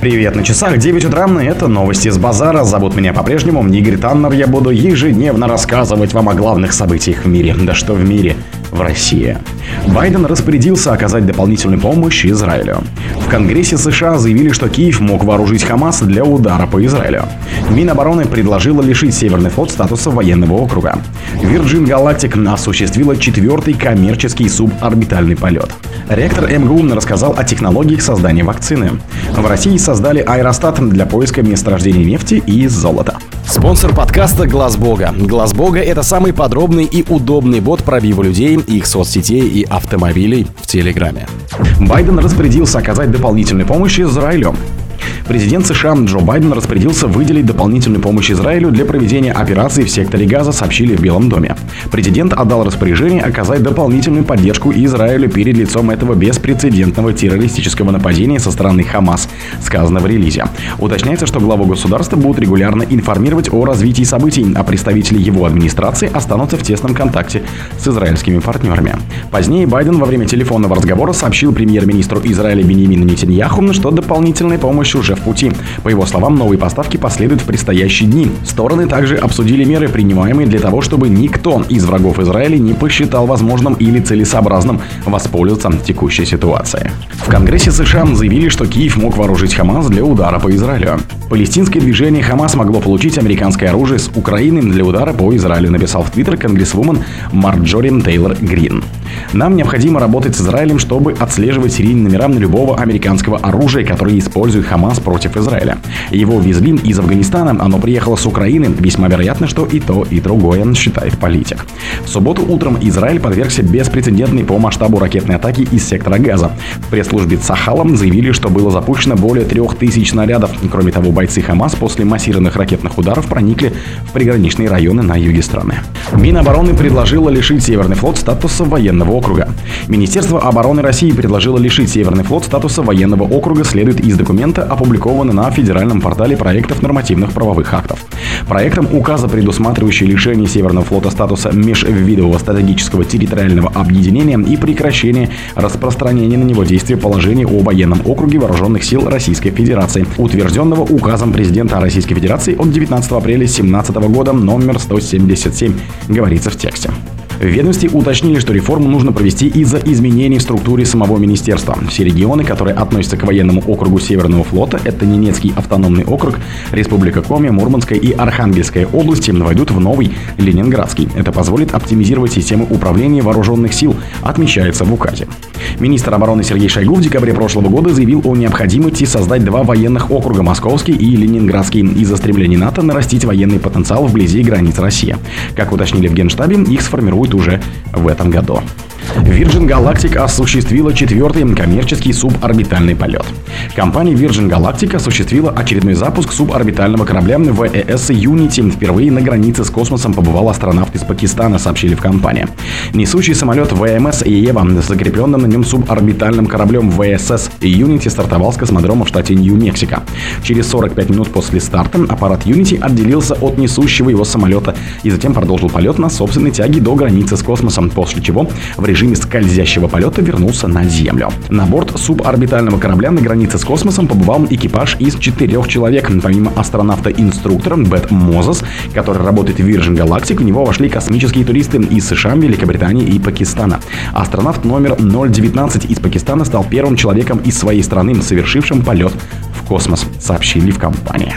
Привет на часах, 9 утра, это новости с базара. Зовут меня по-прежнему Игорь Таннер. Я буду ежедневно рассказывать вам о главных событиях в мире. Да что в мире, в России. Байден распорядился оказать дополнительную помощь Израилю. В Конгрессе США заявили, что Киев мог вооружить Хамас для удара по Израилю. Минобороны предложила лишить Северный флот статуса военного округа. Virgin Galactic осуществила четвертый коммерческий суборбитальный полет. Ректор МГУ рассказал о технологиях создания вакцины. В России создали аэростат для поиска месторождений нефти и золота. Спонсор подкаста Глаз Бога. Глаз Бога это самый подробный и удобный бот пробива людей, их соцсетей и автомобилей в Телеграме. Байден распорядился оказать дополнительную помощь Израилю. Президент США Джо Байден распорядился выделить дополнительную помощь Израилю для проведения операции в секторе Газа, сообщили в Белом доме. Президент отдал распоряжение оказать дополнительную поддержку Израилю перед лицом этого беспрецедентного террористического нападения со стороны Хамас, сказано в релизе. Уточняется, что главу государства будут регулярно информировать о развитии событий, а представители его администрации останутся в тесном контакте с израильскими партнерами. Позднее Байден во время телефонного разговора сообщил премьер-министру Израиля Бенемину Нетаньяху, что дополнительная помощь уже в пути. По его словам, новые поставки последуют в предстоящие дни. Стороны также обсудили меры, принимаемые для того, чтобы никто из врагов Израиля не посчитал возможным или целесообразным воспользоваться текущей ситуацией. В Конгрессе США заявили, что Киев мог вооружить Хамас для удара по Израилю. Палестинское движение Хамас могло получить американское оружие с Украины для удара по Израилю, написал в Твиттер конгрессвумен Марджорин Тейлор Грин. Нам необходимо работать с Израилем, чтобы отслеживать серийные номера любого американского оружия, которое использует Хамас против Израиля. Его везли из Афганистана, оно приехало с Украины. Весьма вероятно, что и то, и другое, считает политик. В субботу утром Израиль подвергся беспрецедентной по масштабу ракетной атаки из сектора Газа. В пресс-службе Цахалом заявили, что было запущено более трех тысяч снарядов. Кроме того, бойцы Хамас после массированных ракетных ударов проникли в приграничные районы на юге страны. Минобороны предложила лишить Северный флот статуса военного округа. Министерство обороны России предложило лишить Северный флот статуса военного округа, следует из документа, опубликованного на федеральном портале проектов нормативных правовых актов. Проектом указа, предусматривающий лишение Северного флота статуса межвидового стратегического территориального объединения и прекращение распространения на него действия положения о военном округе вооруженных сил Российской Федерации, утвержденного указом президента Российской Федерации от 19 апреля 2017 года номер 177, говорится в тексте. В ведомстве уточнили, что реформу нужно провести из-за изменений в структуре самого министерства. Все регионы, которые относятся к военному округу Северного флота, это Ненецкий автономный округ, Республика Коми, Мурманская и Архангельская области, войдут в новый Ленинградский. Это позволит оптимизировать систему управления вооруженных сил, отмечается в указе. Министр обороны Сергей Шойгу в декабре прошлого года заявил о необходимости создать два военных округа – Московский и Ленинградский – из-за стремления НАТО нарастить военный потенциал вблизи границ России. Как уточнили в Генштабе, их сформируют уже в этом году. Virgin Galactic осуществила четвертый коммерческий суборбитальный полет. Компания Virgin Galactic осуществила очередной запуск суборбитального корабля ВЭС Unity. Впервые на границе с космосом побывал астронавт из Пакистана, сообщили в компании. Несущий самолет ВМС Ева с закрепленным на нем суборбитальным кораблем ВСС Unity стартовал с космодрома в штате Нью-Мексико. Через 45 минут после старта аппарат Unity отделился от несущего его самолета и затем продолжил полет на собственной тяге до границы с космосом, после чего в режиме режиме скользящего полета вернулся на Землю. На борт суборбитального корабля на границе с космосом побывал экипаж из четырех человек. Помимо астронавта-инструктора Бет Мозес, который работает в Virgin Galactic, в него вошли космические туристы из США, Великобритании и Пакистана. Астронавт номер 019 из Пакистана стал первым человеком из своей страны, совершившим полет в космос, сообщили в компании.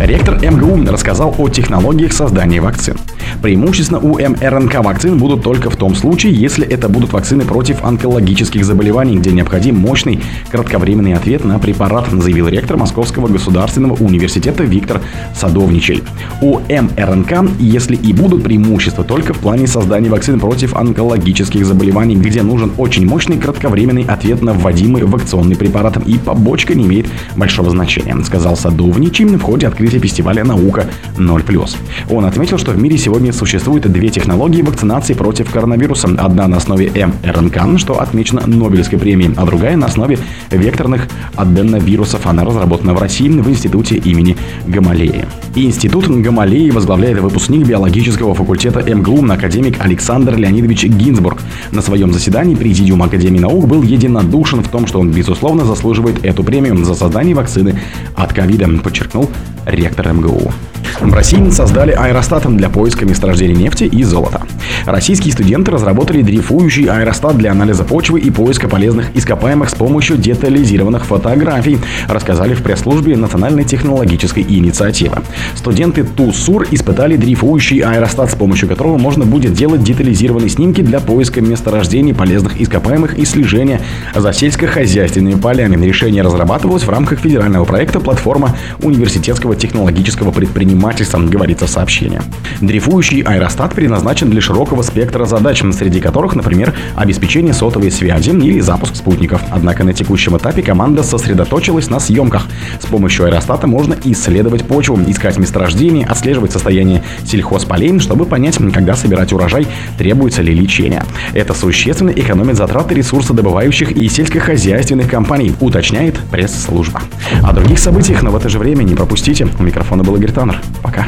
Ректор МГУ рассказал о технологиях создания вакцин. Преимущественно у МРНК вакцин будут только в том случае, если это будут вакцины против онкологических заболеваний, где необходим мощный кратковременный ответ на препарат, заявил ректор Московского государственного университета Виктор Садовничель. У МРНК, если и будут преимущества только в плане создания вакцин против онкологических заболеваний, где нужен очень мощный кратковременный ответ на вводимый вакционный препарат, и побочка не имеет большого значения, сказал Садовничий в ходе открытия фестиваля «Наука 0+.» Он отметил, что в мире сегодня существует две технологии вакцинации против коронавируса. Одна на основе mRNK, что отмечено Нобелевской премией, а другая на основе векторных аденовирусов. Она разработана в России в институте имени Гамалеи. Институт Гамалеи возглавляет выпускник биологического факультета МГУ академик Александр Леонидович Гинзбург. На своем заседании Президиум Академии наук был единодушен в том, что он, безусловно, заслуживает эту премию за создание вакцины от ковида, подчеркнул ректор МГУ. В России создали аэростат для поиска месторождений нефти и золота. Российские студенты разработали дрейфующий аэростат для анализа почвы и поиска полезных ископаемых с помощью детализированных фотографий, рассказали в пресс-службе Национальной технологической инициативы. Студенты ТУСУР испытали дрейфующий аэростат, с помощью которого можно будет делать детализированные снимки для поиска месторождений полезных ископаемых и слежения за сельскохозяйственными полями. Решение разрабатывалось в рамках федерального проекта «Платформа университетского технологического предпринимательства», говорится в сообщении. Дрейфующий аэростат предназначен для широкого спектра задач, среди которых, например, обеспечение сотовой связи или запуск спутников. Однако на текущем этапе команда сосредоточилась на съемках. С помощью аэростата можно исследовать почву, искать месторождения, отслеживать состояние сельхозполей, чтобы понять, когда собирать урожай, требуется ли лечение. Это существенно экономит затраты ресурсодобывающих и сельскохозяйственных компаний, уточняет пресс-служба. О других событиях, но в это же время не пропустите. У микрофона был Игорь Таннер. Пока.